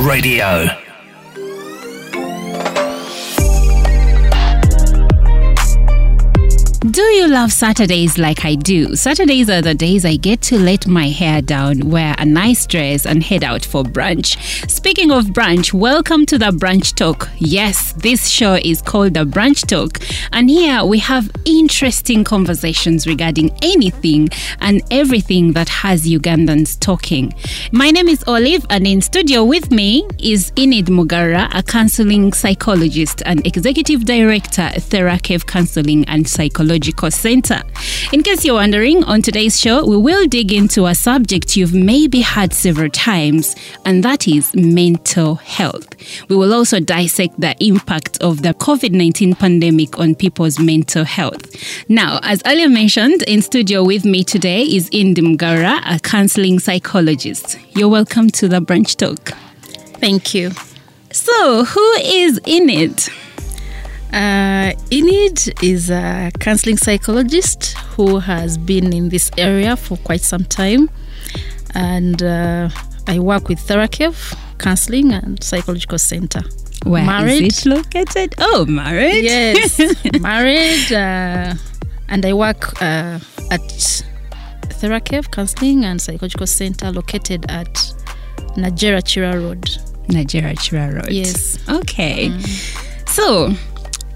Radio. You love Saturdays like I do? Saturdays are the days I get to let my hair down, wear a nice dress, and head out for brunch. Speaking of brunch, welcome to the Brunch Talk. Yes, this show is called the Brunch Talk, and here we have interesting conversations regarding anything and everything that has Ugandans talking. My name is Olive, and in studio with me is Enid Mugarura, a counseling psychologist and executive director at Theracave Counseling and Psychological Center. In case you're wondering, on today's show, we will dig into a subject you've maybe heard several times, and that is mental health. We will also dissect the impact of the COVID 19 pandemic on people's mental health. Now, as earlier mentioned, in studio with me today is Enid Mugarura, a counseling psychologist. You're welcome to the Brunch Talk. Thank you. So, who is Enid? Uh, Enid is a counseling psychologist who has been in this area for quite some time. And uh, I work with Theracave Counseling and Psychological Center. Where is married. it located? Oh, married. Yes, married. Uh, and I work uh, at Theracave Counseling and Psychological Center located at Najera Chira Road. Nigeria Chira Road. Yes. Okay. So,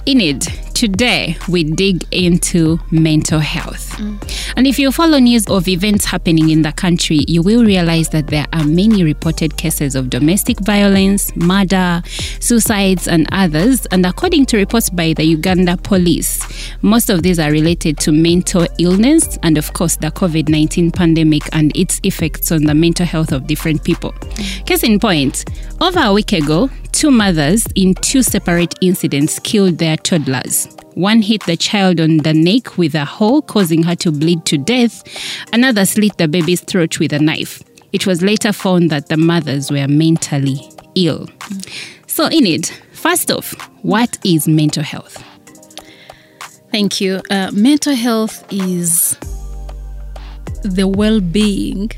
Enid, today we dig into mental health. Mm. And if you follow news of events happening in the country, you will realize that there are many reported cases of domestic violence, murder, suicides, and others. And according to reports by the Uganda police, most of these are related to mental illness and, of course, the COVID 19 pandemic and its effects on the mental health of different people. Mm. Case in point, over a week ago, two mothers in two separate incidents killed their toddlers. One hit the child on the neck with a hole, causing her to bleed to death. Another slit the baby's throat with a knife. It was later found that the mothers were mentally ill. So, Enid, first off, what is mental health? Thank you. Uh, mental health is the well being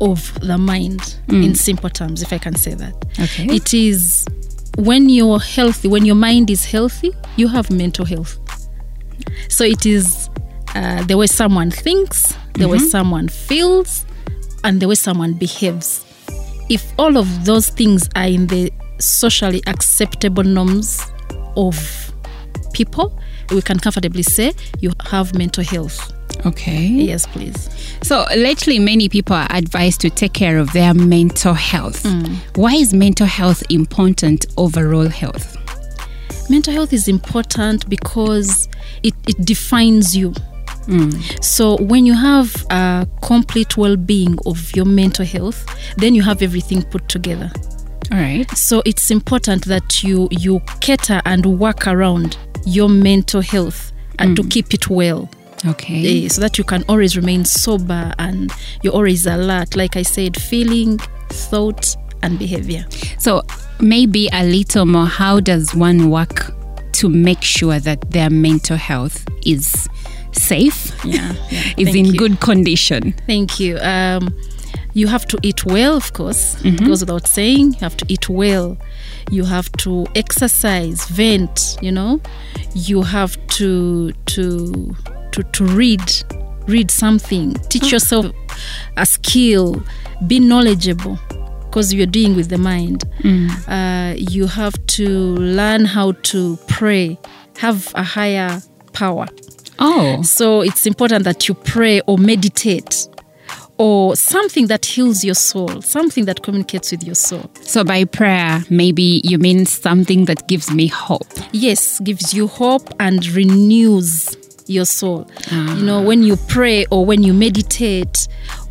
of the mind, in simple terms, if I can say that. Okay. It is when you're healthy, when your mind is healthy, you have mental health. So it is uh, the way someone thinks, the way someone feels, and the way someone behaves. If all of those things are in the socially acceptable norms of people, we can comfortably say you have mental health. Okay. Yes, please. So, lately, many people are advised to take care of their mental health. Mm. Why is mental health important overall health? mental health is important because it, it defines you. Mm. So when you have a complete well-being of your mental health, then you have everything put together. All right. So it's important that you you cater and work around your mental health and to mm. keep it well. Okay. eh, so that you can always remain sober and you're always alert. Like I said, feeling, thought, and behavior. So, maybe a little more how does one work to make sure that their mental health is safe, Yeah, yeah. is Thank in you. good condition? Thank you. Um, you have to eat well, of course. Mm-hmm. It goes without saying. You have to eat well. You have to exercise, vent. You know, you have to to to to read, read something. Teach yourself a skill. Be knowledgeable, because you're dealing with the mind. Uh, you have to learn how to pray. Have a higher power. Oh, So it's important that you pray or meditate or something that heals your soul, something that communicates with your soul. so by prayer, maybe you mean something that gives me hope. Yes, gives you hope and renews your soul. You know, when you pray or when you meditate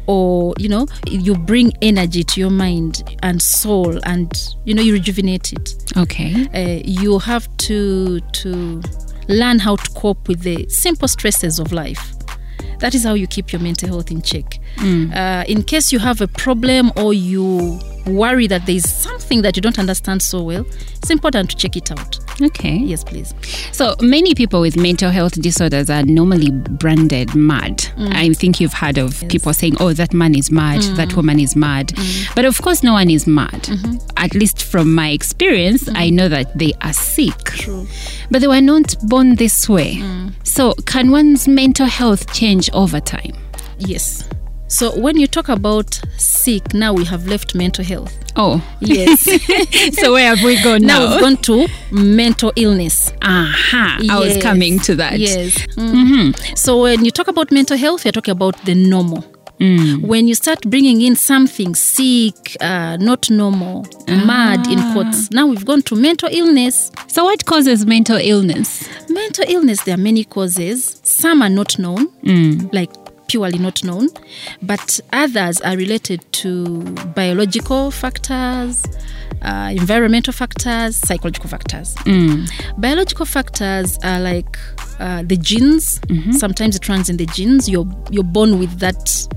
or you know, you bring energy to your mind and soul and you know you rejuvenate it. Okay. uh, you have to to learn how to cope with the simple stresses of life. That is how you keep your mental health in check. Uh, in case you have a problem or you worry that there is something that you don't understand so well, it's important to check it out. Okay. Yes, please. So many people with mental health disorders are normally branded mad. Mm. I think you've heard of people saying, "Oh, that man is mad. That mm. woman is mad." Mm. But of course, no one is mad. Mm-hmm. At least from my experience, I know that they are sick. True. But they were not born this way. So, can one's mental health change over time? Yes. So when you talk about sick, now we have left mental health. Oh, Yes. so where have we gone now now? we've gone to mental illness. Aha, I was coming to that. Yes. Mm. So when you talk about mental health, you're talking about the normal. When you start bringing in something sick, uh, not normal, mad in quotes, now we've gone to mental illness. So, what causes mental illness? Mental illness, there are many causes. Some are not known, like purely not known, but others are related to biological factors, uh, environmental factors, psychological factors. Biological factors are like uh, the genes. Sometimes it runs in the genes. You're you're born with that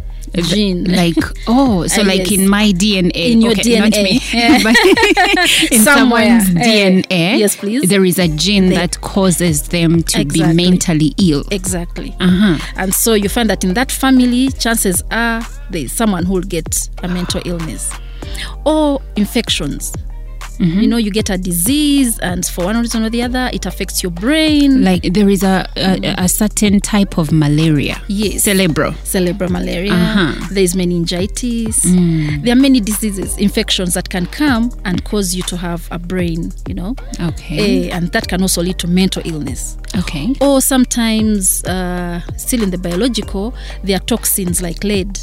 gene. Like, oh, so Uh, like yes. in my DNA. In your okay, Not DNA. me, Yeah. but in Somewhere. someone's DNA, yes, please. there is a gene The- that causes them to be mentally ill. Exactly. Uh-huh. And so you find that in that family, chances are there's someone who will get a mental illness or infections. Mm-hmm. You know, you get a disease, and for one reason or the other, it affects your brain. Like there is a, a, a certain type of malaria. Yes. Cerebral. cerebral malaria, Uh-huh. there's meningitis. Mm. There are many diseases, infections that can come and cause you to have a brain, you know, Okay. Eh, and that can also lead to mental illness. okay. Or sometimes, uh, still in the biological, there are toxins like lead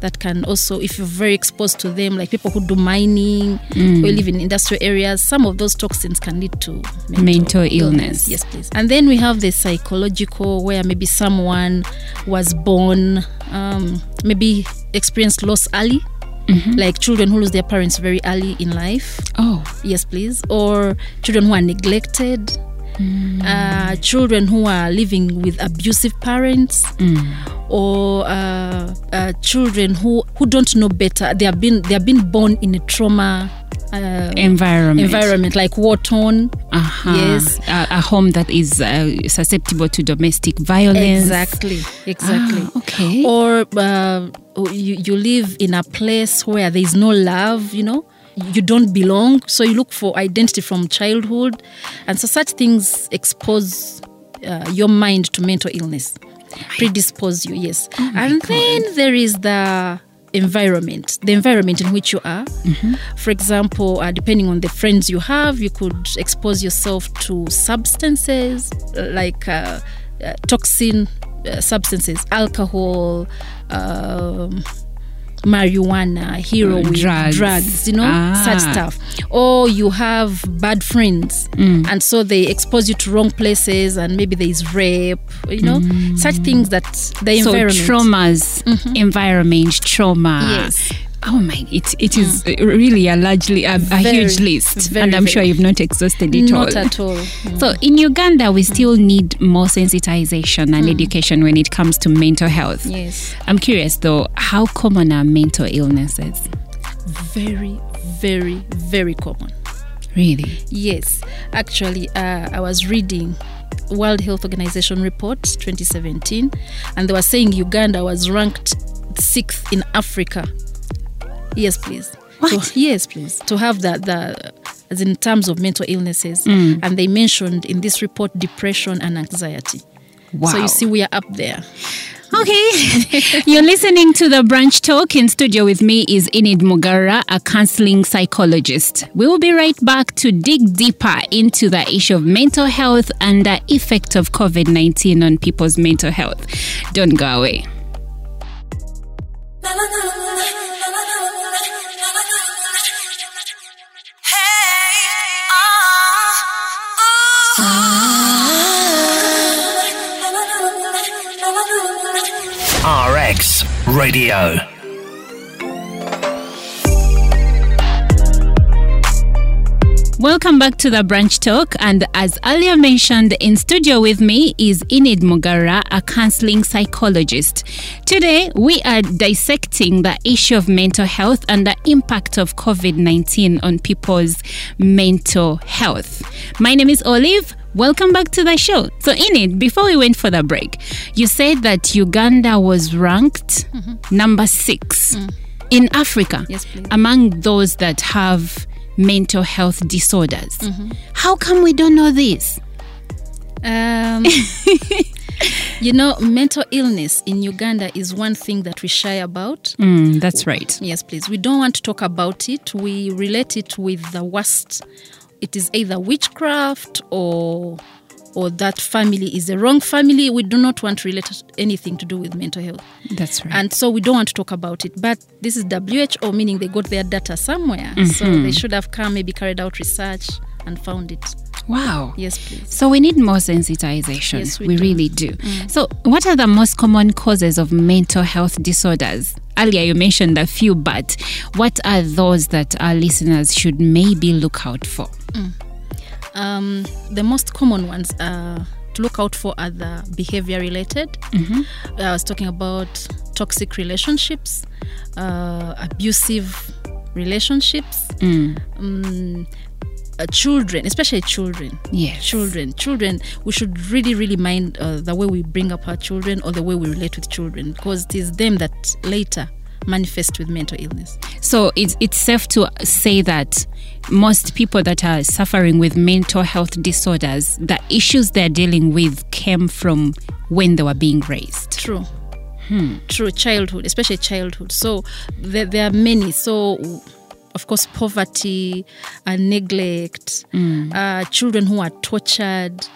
that can also, if you're very exposed to them, like people who do mining Mm. or live in industrial areas, some of those toxins can lead to mental, Mental illness. Yes, please. And then we have the psychological, where maybe someone was born, um, maybe experienced loss early. Mm-hmm. Like children who lose their parents very early in life. Oh. Yes, please. Or children who are neglected. Uh, children who are living with abusive parents. Or uh, uh, children who, who don't know better. They have been they have been born in a trauma uh, Environment. environment, like war torn. Uh-huh. Yes. A, a home that is uh, susceptible to domestic violence. Exactly, exactly. Ah, okay. Or uh, you, you live in a place where there is no love, you know, you don't belong. So you look for identity from childhood. And so such things expose uh, your mind to mental illness, predispose you, yes. and then there is the environment the environment in which you are for example uh, depending on the friends you have you could expose yourself to substances like uh, uh, toxin uh, substances alcohol um, marijuana heroin uh, Drugs. drugs you know Ah. such stuff or you have bad friends mm. and so they expose you to wrong places and maybe there is rape you know such mm. things that the so environment traumas, mm-hmm. environment, trauma. Yes. Oh my! It it is really a largely a, a Very, huge list, very, and I'm sure you've not exhausted it not all. Not at all So in Uganda, we still need more sensitization and education when it comes to mental health. yes I'm curious though, how common are mental illnesses? very very very common Really? Yes, actually, uh, I was reading World Health Organization report 2017, and they were saying Uganda was ranked sixth in Africa. Yes, please. What? Yes, please. To have that, the as in terms of mental illnesses, Mm. and they mentioned in this report depression and anxiety. Wow. So you see, we are up there. Okay. You're listening to the Brunch Talk. In studio with me is Enid Mugarura, a counseling psychologist. We will be right back to dig deeper into the issue of mental health and the effect of COVID 19 on people's mental health. Don't go away. RX Radio. Welcome back to the Brunch Talk. And as earlier mentioned, in studio with me is Enid Mugarura, a counseling psychologist. Today, we are dissecting the issue of mental health and the impact of COVID 19 on people's mental health. My name is Olive. Welcome back to the show. So, Enid, before we went for the break, you said that Uganda was ranked mm-hmm. number 6 mm. in Africa Yes, among those that have mental health disorders. Mm-hmm. How come we don't know this? Um, you know, mental illness in Uganda is one thing that we shy about. Mm, that's right. Yes, please. We don't want to talk about it. We relate it with the worst. It is either witchcraft or or that family is the wrong family. We do not want to relate anything to do with mental health. That's right. And so we don't want to talk about it. But this is WHO, meaning they got their data somewhere. So Mm-hmm. they should have come, maybe carried out research and found it. wow. Yes, please. So we need more sensitization. Yes, we we do. Mm. really do. So, what are the most common causes of mental health disorders? Earlier, you mentioned a few, but what are those that our listeners should maybe look out for? Um, the most common ones uh, to look out for are the behavior related. I was talking about toxic relationships, uh, abusive relationships, um, uh, children, especially children. Yes. Children, children, we should really, really mind uh, the way we bring up our children or the way we relate with children because it is them that later manifest with mental illness. So it's it's safe to say that most people that are suffering with mental health disorders, the issues they're dealing with came from when they were being raised. True. Hmm. True. Childhood, especially childhood. So there, there are many. So, of course, poverty, uh, neglect, uh, children who are tortured,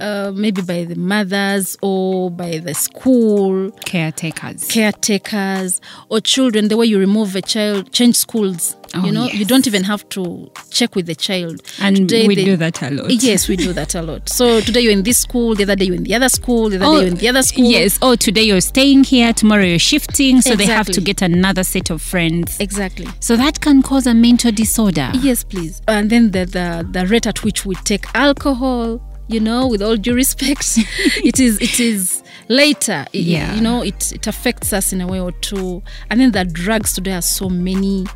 uh, maybe by the mothers or by the school, Caretakers. caretakers, or children, the way you remove a child, change schools. Oh, you know, you don't even have to check with the child. And Today we they- do that a lot. Yes, we do that a lot. So today you're in this school, the other day you're in the other school, the other day oh, you're in the other school. Yes. Oh, today you're staying here, tomorrow you're shifting, so they have to get another set of friends. Exactly. So that can cause a mental disorder. Yes, please. And then the, the the rate at which we take alcohol, you know, with all due respect, it is it is later. Yeah. You know, it it affects us in a way or two. And then the drugs today are so many.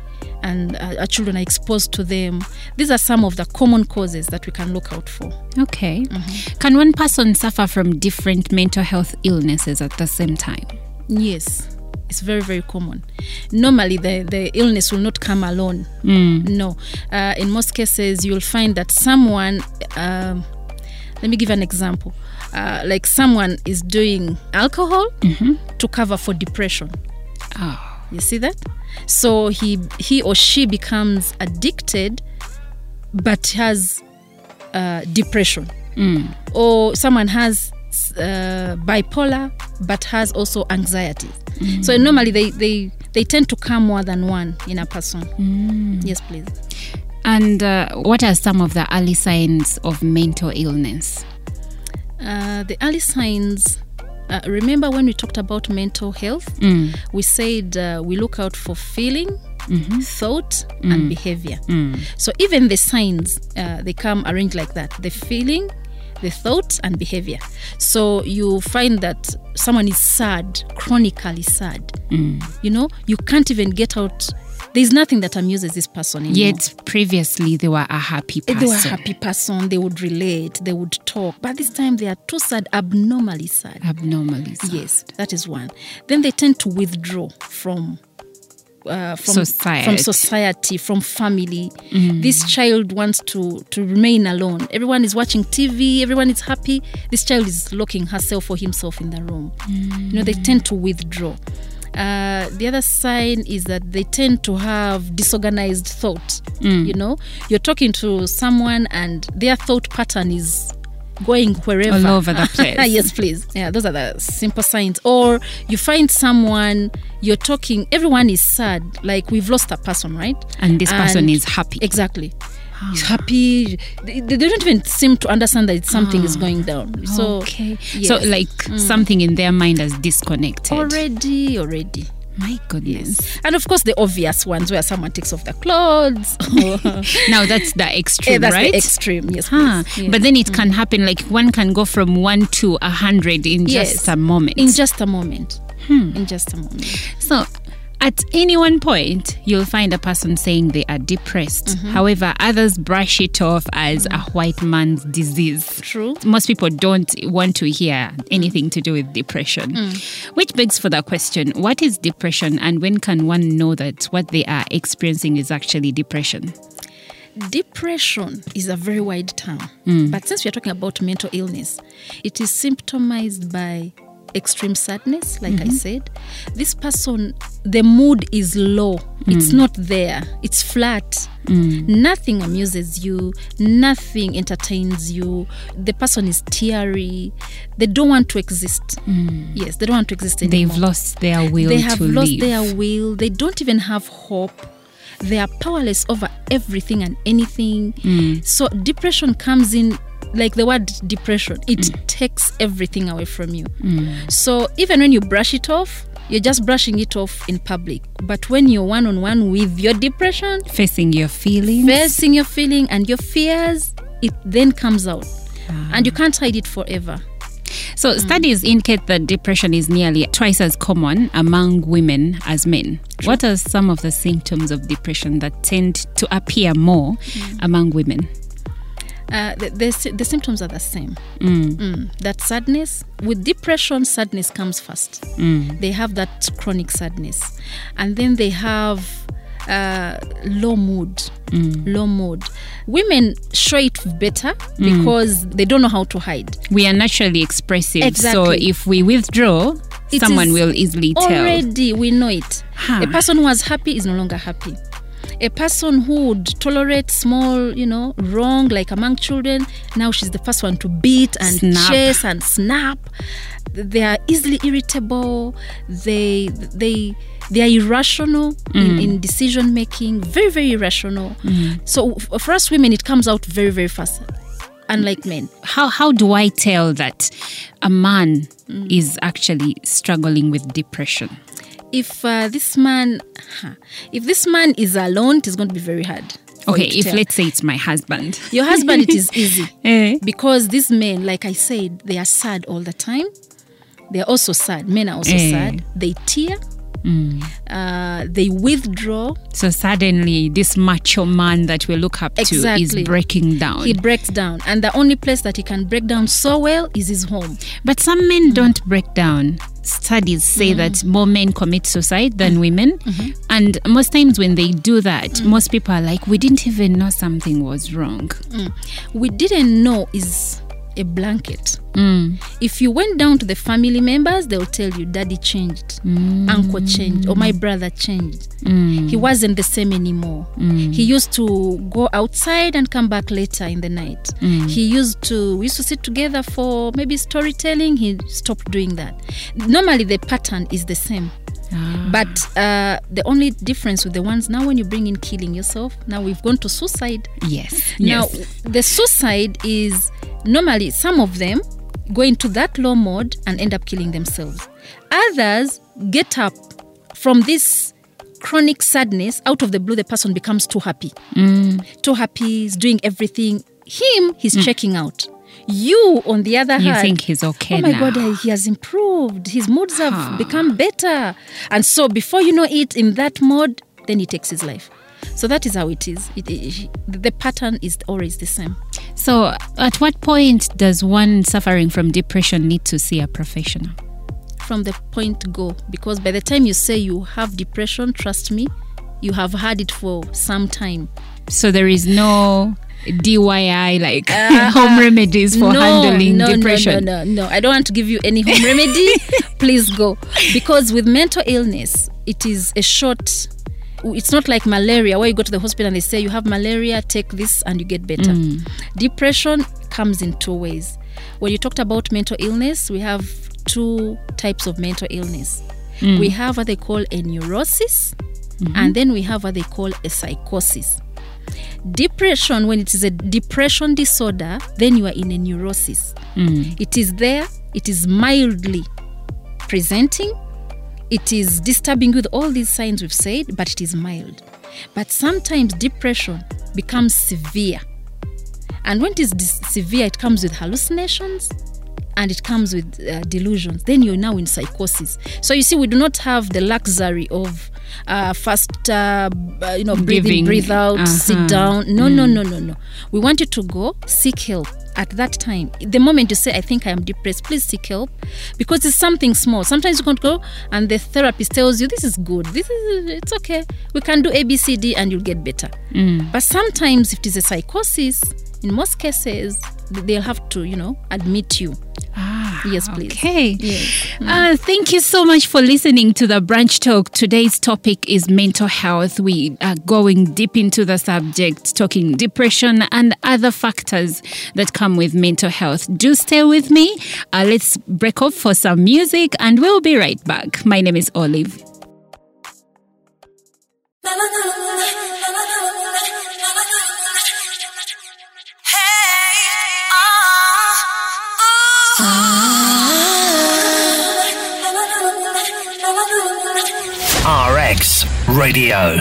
And uh, our children are exposed to them. These are some of the common causes that we can look out for. Okay. Mm-hmm. Can one person suffer from different mental health illnesses at the same time? Yes, it's very, very common. Normally, the, the illness will not come alone. No. Uh, in most cases, you'll find that someone, um, let me give an example. Uh, like someone is doing alcohol to cover for depression. Oh. You see that? So he he or she becomes addicted, but has uh, depression. Or someone has uh, bipolar, but has also anxiety. So normally they, they they tend to come more than one in a person. Yes, please. And uh, what are some of the early signs of mental illness? Uh, the early signs. Uh, remember when we talked about mental health? We said uh, we look out for feeling, thought, and behavior. So even the signs uh, they come arranged like that: the feeling, the thought, and behavior. So you find that someone is sad, chronically sad. You know, you can't even get out. There's nothing that amuses this person anymore. Yet previously they were a happy person. They were a happy person, they would relate, they would talk. But this time they are too sad, abnormally sad. Abnormally. sad. Yes, that is one. Then they tend to withdraw from uh, from Society. from society, from family. This child wants to to remain alone. Everyone is watching TV. Everyone is happy. This child is locking herself or himself in the room. You know, they tend to withdraw. Uh, the other sign is that they tend to have disorganized thought. You know, you're talking to someone and their thought pattern is going wherever. All over the place. yes please. Yeah those are the simple signs. Or you find someone you're talking everyone is sad. Like we've lost a person right? And this person is happy. exactly He's happy they, they don't even seem to understand that something is going down so okay. yes. So like something in their mind has disconnected. already already My goodness. And of course, the obvious ones where someone takes off their clothes. Now that's the extreme, Eh, that's right? the extreme, yes. Huh. Yes. But then it can happen like one can go from one to a hundred in Yes. just a moment. in just a moment. Hmm. In just a moment. So, at any one point, you'll find a person saying they are depressed. Mm-hmm. However, others brush it off as a white man's disease. True. Most people don't want to hear anything to do with depression. Mm. Which begs for the question what is depression and when can one know that what they are experiencing is actually depression? Depression is a very wide term, Mm. but since we are talking about mental illness, it is symptomized by extreme sadness, like Mm-hmm. I said. This person, the mood is low, it's Mm. not there, it's flat. Nothing amuses you, nothing entertains you. The person is teary, they don't want to exist. Yes, they don't want to exist anymore. Mm. They've lost their will they have lost live. their will they don't even have hope they are powerless over everything and anything Mm. so depression comes in like the word depression it Mm. takes everything away from you so even when you brush it off you're just brushing it off in public but when you're one-on-one with your depression Facing your feelings. facing your feeling and your fears it then comes out Ah. and you can't hide it forever So, studies indicate that depression is nearly twice as common among women as men. What are some of the symptoms of depression that tend to appear more among women? uh, the, the, the symptoms are the same. Mm. That sadness, with depression, sadness comes first. They have that chronic sadness. And then they have uh, low mood. Low mood. Women show it better because they don't know how to hide. We are naturally expressive, so if we withdraw, It someone will easily tell. Already, we know it. Huh. A person who was happy is no longer happy. A person who would tolerate small, you know, wrong, like among children, now she's the first one to beat and Snap. chase and snap. They are easily irritable. They they they are irrational Mm. in, in decision making. Very very irrational. Mm. So for us women, it comes out very very fast. Unlike men. How how do I tell that a man is actually struggling with depression? If uh, this man, if this man is alone, it is going to be very hard. Okay, if tell. let's say it's my husband. Your husband, it is easy. Eh. Because these men, like I said, they are sad all the time. They are also sad. Men are also Eh. sad. They tear. Mm. Uh, they withdraw. So suddenly, this macho man that we look up to is breaking down. He breaks down. And the only place that he can break down so well is his home. But some men don't break down. Studies say mm. that more men commit suicide than mm-hmm. women. Mm-hmm. And most times when they do that, mm. most people are like, we didn't even know something was wrong. We didn't know is a blanket. Mm. If you went down to the family members, they'll tell you daddy changed, mm. uncle changed, or my brother changed. Mm. He wasn't the same anymore. He used to go outside and come back later in the night. He used to we used to sit together for maybe storytelling. He stopped doing that. Normally the pattern is the same. Ah. But uh, the only difference with the ones now when you bring in killing yourself, now we've gone to suicide. Yes. Now, yes. the suicide is normally some of them go into that low mode and end up killing themselves. Others get up from this chronic sadness out of the blue, the person becomes too happy. Mm. Too happy, he's doing everything. Him, he's mm. checking out. You, on the other hand You hand, think he's okay Oh my now. God, he has improved. His moods have become better. And so, before you know it, in that mode, then he takes his life. So that is how it is. It, it- the pattern is always the same. So, at what point does one suffering from depression need to see a professional? From the point go, because by the time you say you have depression, trust me, you have had it for some time. So, there is no DIY like home remedies for Uh, no, handling no, depression. No, no, no, no. I don't want to give you any home remedy. Please go. Because with mental illness, it is a short. It's not like malaria where you go to the hospital and they say you have malaria, take this and you get better. Mm. Depression comes in two ways. When you talked about mental illness, we have two types of mental illness. Mm. We have what they call a neurosis, mm-hmm. and then we have what they call a psychosis. Depression, when it is a depression disorder, then you are in a neurosis. Mm. It is there, it is mildly presenting, it is disturbing with all these signs we've said, but it is mild. But sometimes depression becomes severe. And when it is dis- severe, it comes with hallucinations and it comes with uh, delusions. Then you're now in psychosis. So you see, we do not have the luxury of uh, fast, uh, you know, breathe Giving, in, breathe out, uh-huh. sit down. No, no, no, no, no. We want you to go seek help at that time. The moment you say, I think I am depressed, please seek help because it's something small. Sometimes you can't go and the therapist tells you, this is good, this is, it's okay. We can do A, B, C, D and you'll get better. Mm. But sometimes if it is a psychosis, in most cases, they'll have to, you know, admit you. Ah, Yes, please. Okay. Yes. Uh, thank you so much for listening to the Brunch Talk. Today's topic is mental health. We are going deep into the subject, talking depression and other factors that come with mental health. Do stay with me. Uh, let's break off for some music and we'll be right back. My name is Olive. RX Radio.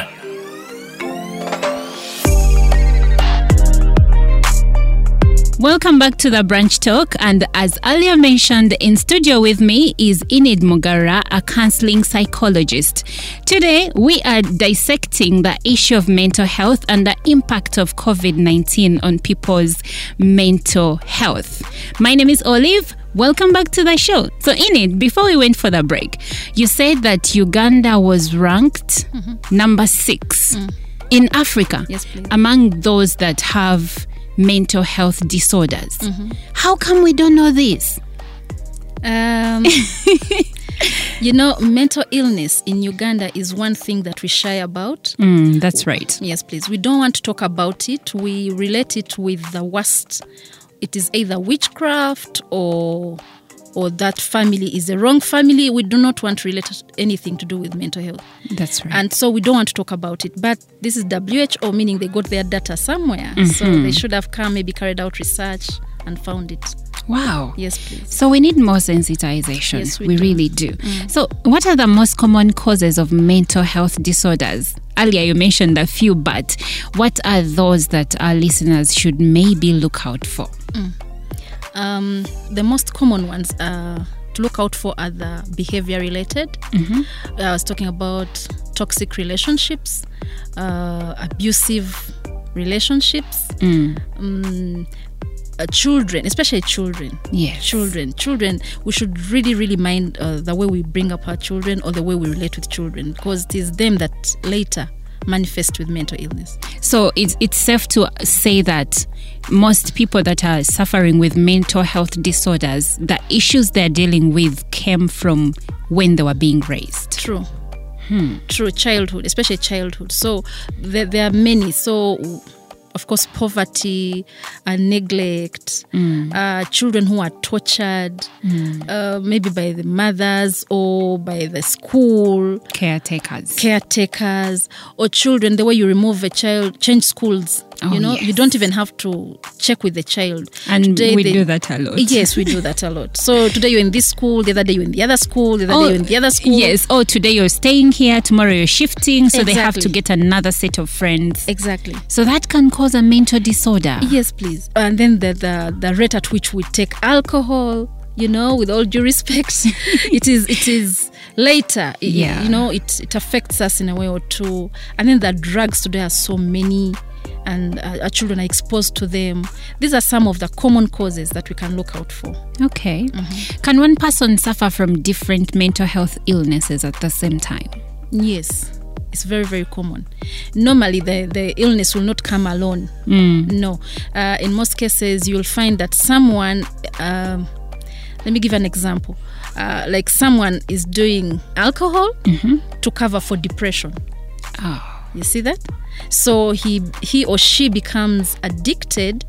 Welcome back to the Brunch Talk. And as earlier mentioned, in studio with me is Enid Mugarura, a counseling psychologist. Today, we are dissecting the issue of mental health and the impact of COVID 19 on people's mental health. My name is Olive. Welcome back to the show. So, Enid, before we went for the break, you said that Uganda was ranked number 6 in Africa Yes, among those that have mental health disorders. How come we don't know this? Um, you know, mental illness in Uganda is one thing that we shy about. Mm, that's right. Yes, please. We don't want to talk about it. We relate it with the worst. It is either witchcraft or or that family is the wrong family. We do not want to relate anything to do with mental health. That's right. And so we don't want to talk about it. But this is WHO, meaning they got their data somewhere. So Mm-hmm. they should have come, maybe carried out research and found it. Wow. Yes, please. So we need more sensitization. Yes, we we really do. So, what are the most common causes of mental health disorders? Earlier, you mentioned a few, but what are those that our listeners should maybe look out for? Um, the most common ones uh, to look out for are the behavior related. I was talking about toxic relationships, uh, abusive relationships, um, uh, children, especially children. Yes. Children, children, we should really, really mind uh, the way we bring up our children or the way we relate with children because it is them that later manifest with mental illness. So it's it's safe to say that most people that are suffering with mental health disorders, the issues they're dealing with came from when they were being raised. True. True. Childhood, especially childhood. So there, there are many. So, of course, poverty, uh, neglect, uh, children who are tortured, uh, maybe by the mothers or by the school, Caretakers. caretakers, or children, the way you remove a child, change schools. Oh, you know, you don't even have to check with the child. And Today we they- do that a lot. Yes, we do that a lot. So today you're in this school, the other day you're in the other school, the other day you're in the other school. Oh, yes. Oh, today you're staying here, tomorrow you're shifting, so they have to get another set of friends. Exactly. So that can cause a mental disorder. Yes, please. And then the, the the rate at which we take alcohol, you know, with all due respect, it is it is later. It- Yeah. You know, it it affects us in a way or two. And then the drugs today are so many. And uh, our children are exposed to them. These are some of the common causes that we can look out for. Okay. Mm-hmm. Can one person suffer from different mental health illnesses at the same time? Yes, it's very, very common. Normally, the, the illness will not come alone. No. Uh, in most cases, you'll find that someone, um, let me give an example. Uh, like someone is doing alcohol to cover for depression. Oh. You see that? So he he or she becomes addicted,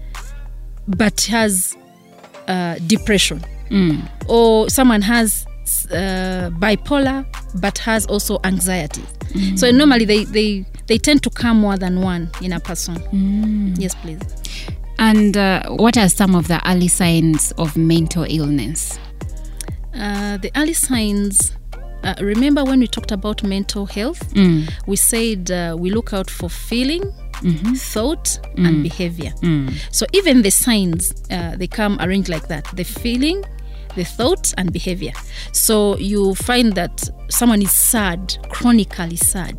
but has uh, depression. Or someone has uh, bipolar, but has also anxiety. So normally they, they they tend to come more than one in a person. Yes, please. And uh, what are some of the early signs of mental illness? Uh, the early signs uh, remember when we talked about mental health? We said uh, we look out for feeling thought and behavior. So even the signs uh, they come arranged like that. The feeling the thought and behavior. So you find that someone is sad chronically sad.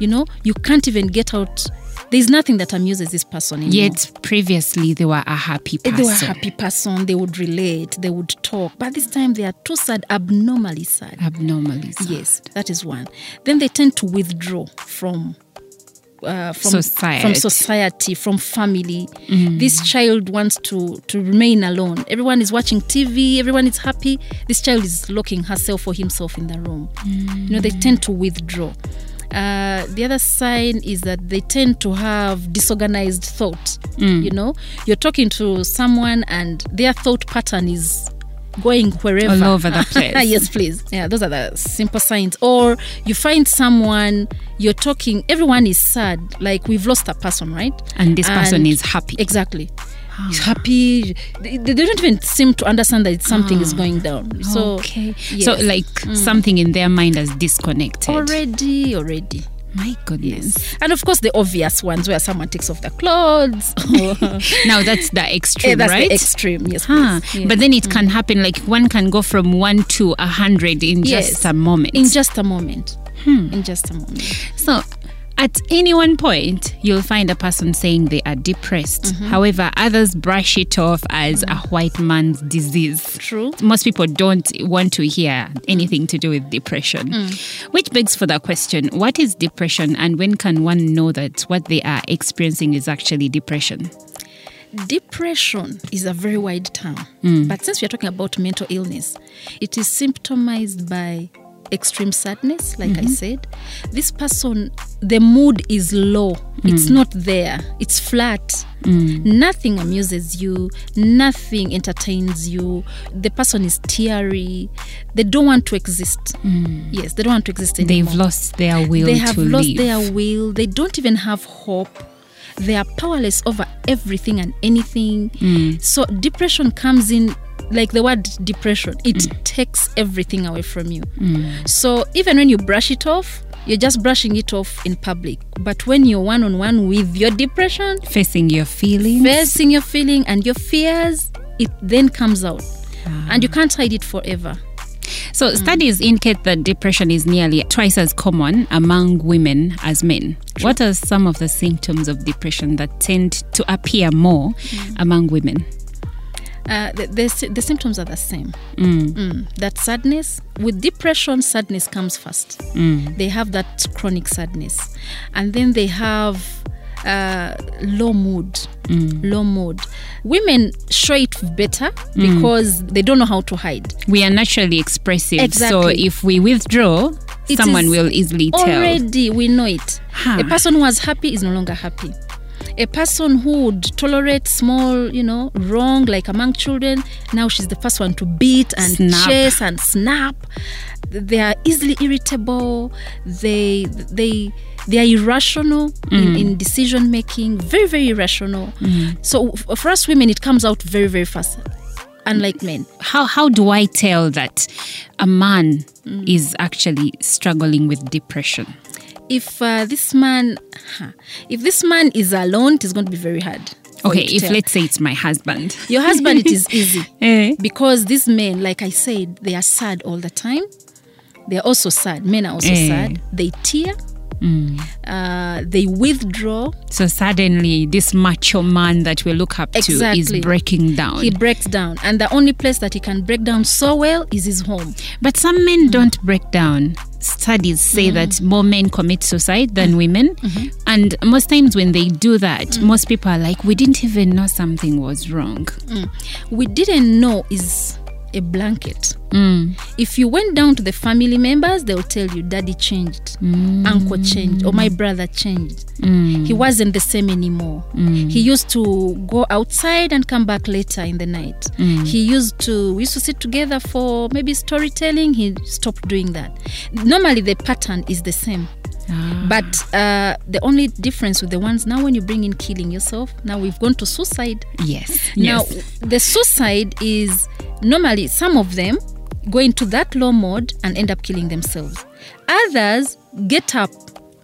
You know you can't even get out there's nothing that amuses this person anymore. Yet previously they were a happy person. they were a happy person they would relate they would talk but this time they are too sad abnormally sad Abnormally. sad. Yes, that is one. Then they tend to withdraw from uh, from Society. from society, from family. This child wants to to remain alone. Everyone is watching TV. Everyone is happy. This child is locking herself or himself in the room. You know, they tend to withdraw. Uh, the other sign is that they tend to have disorganized thought. You know, you're talking to someone and their thought pattern is going wherever All over the place. yes, please. Yeah, those are the simple signs. Or you find someone, you're talking, everyone is sad, like we've lost a person, right? And this person is happy. Exactly. He's happy. They, they don't even seem to understand that something is ah. going down. So, okay. yes. So like mm. something in their mind has disconnected. already, already. My goodness. And of course, the obvious ones where someone takes off the clothes. Now that's the extreme, that's right? the extreme, yes. Huh. Yeah. But then it mm. can happen like one can go from one to a hundred in Yes. just a moment. in just a moment. Hmm. In just a moment. So, at any one point, you'll find a person saying they are depressed. Mm-hmm. However, others brush it off as a white man's disease. True. Most people don't want to hear anything to do with depression. Mm. Which begs for the question what is depression and when can one know that what they are experiencing is actually depression? Depression is a very wide term, Hmm. but since we are talking about mental illness, it is symptomized by extreme sadness, like Mm-hmm. I said. This person, the mood is low, it's not there, it's flat. Nothing amuses you, nothing entertains you. The person is teary, they don't want to exist. Yes, they don't want to exist anymore They've lost their will they have lost live. their will they don't even have hope they are powerless over everything and anything Mm. so depression comes in like the word depression it Mm. takes everything away from you so even when you brush it off you're just brushing it off in public but when you're one-on-one with your depression Facing your feelings. facing your feeling and your fears it then comes out Ah. and you can't hide it forever So, studies indicate that depression is nearly twice as common among women as men. What are some of the symptoms of depression that tend to appear more among women? Uh, the, the, the symptoms are the same. Mm. That sadness, with depression, sadness comes first. They have that chronic sadness. And then they have uh, low mood. Low mood. Women show it better because they don't know how to hide. We are naturally expressive, so if we withdraw, It someone will easily tell. Already, we know it. Huh. A person who was happy is no longer happy. A person who would tolerate small, you know, wrong, like among children, now she's the first one to beat and Snap. chase and snap. They are easily irritable. They they they are irrational in, mm. in decision making. Very very irrational. Mm. So for us women, it comes out very very fast. Unlike men. How how do I tell that a man mm. is actually struggling with depression? If uh, this man huh, if this man is alone it is going to be very hard Okay, if tell. let's say it's my husband. your husband it is easy Eh. because these men like i said they are sad all the time they are also sad men are also Eh. sad they tear Mm. uh, they withdraw. So suddenly, this macho man that we look up to is breaking down. he breaks down. And the only place that he can break down so well is his home. But some men mm. don't break down. Studies say mm. that more men commit suicide than mm-hmm. women. Mm-hmm. And most times when they do that, most people are like, we didn't even know something was wrong. we didn't know is a blanket. Mm. if you went down to the family members they'll tell you daddy changed. Mm. Uncle changed or my brother changed. Mm. He wasn't the same anymore. Mm. He used to go outside and come back later in the night. He used to we used to sit together for maybe storytelling. He stopped doing that. Normally the pattern is the same Ah. but uh, the only difference with the ones now when you bring in killing yourself now we've gone to suicide Yes. now yes. the suicide is normally some of them go into that low mode and end up killing themselves. Others get up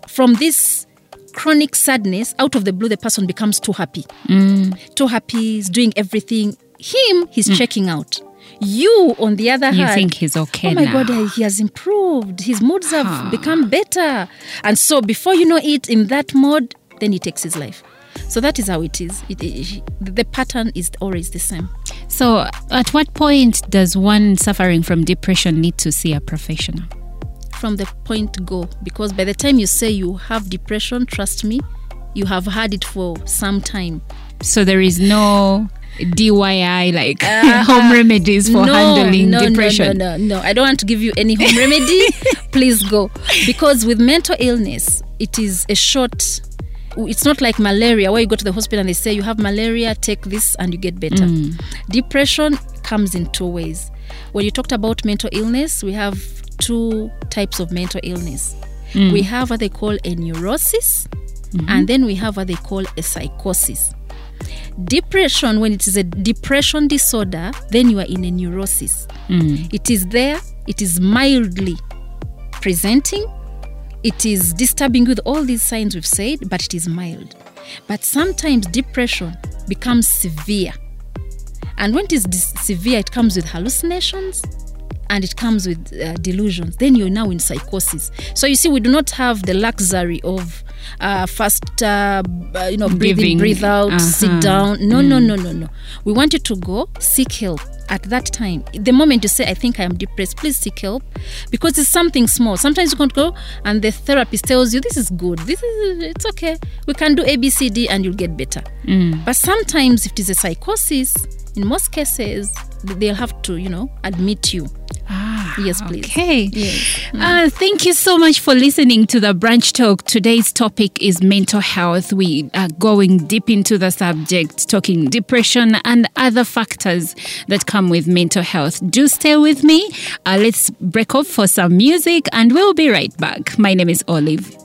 from this chronic sadness. Out of the blue, the person becomes too happy. Mm. Too happy, is doing everything. Him, he's mm. checking out. You, on the other You hand, think he's okay oh my now. God, he has improved. His moods have Ah. become better. And so, before you know it, in that mode, then he takes his life. So that is how it is. It, it- the pattern is always the same. So, at what point does one suffering from depression need to see a professional? From the point go, because by the time you say you have depression, trust me, you have had it for some time. So, there is no DIY like ah. home remedies for Uh, no, handling no, depression. No, no, no, no. I don't want to give you any home remedy. Please go. Because with mental illness, it is a short. It's not like malaria where you go to the hospital and they say you have malaria, take this and you get better. Mm. Depression comes in two ways. When you talked about mental illness, we have two types of mental illness. Mm. We have what they call a neurosis, mm-hmm. and then we have what they call a psychosis. Depression, when it is a depression disorder, then you are in a neurosis. It is there, it is mildly presenting, it is disturbing with all these signs we've said, but it is mild. But sometimes depression becomes severe. And when it is dis- severe, it comes with hallucinations and it comes with uh, delusions. Then you're now in psychosis. So you see, we do not have the luxury of uh, fast, uh, you know, breathe Giving, in, breathe out, uh-huh. sit down. No, no, no, no, no. We want you to go seek help at that time. The moment you say, I think I am depressed, please seek help because it's something small. Sometimes you can't go and the therapist tells you, this is good, this is, it's okay. We can do A, B, C, D and you'll get better. But sometimes if it is a psychosis, in most cases, they'll have to, you know, admit you. Ah, Yes, please. Okay. Yes. Uh, thank you so much for listening to the Brunch Talk. Today's topic is mental health. We are going deep into the subject, talking depression and other factors that come with mental health. Do stay with me. Uh, let's break off for some music and we'll be right back. My name is Olive.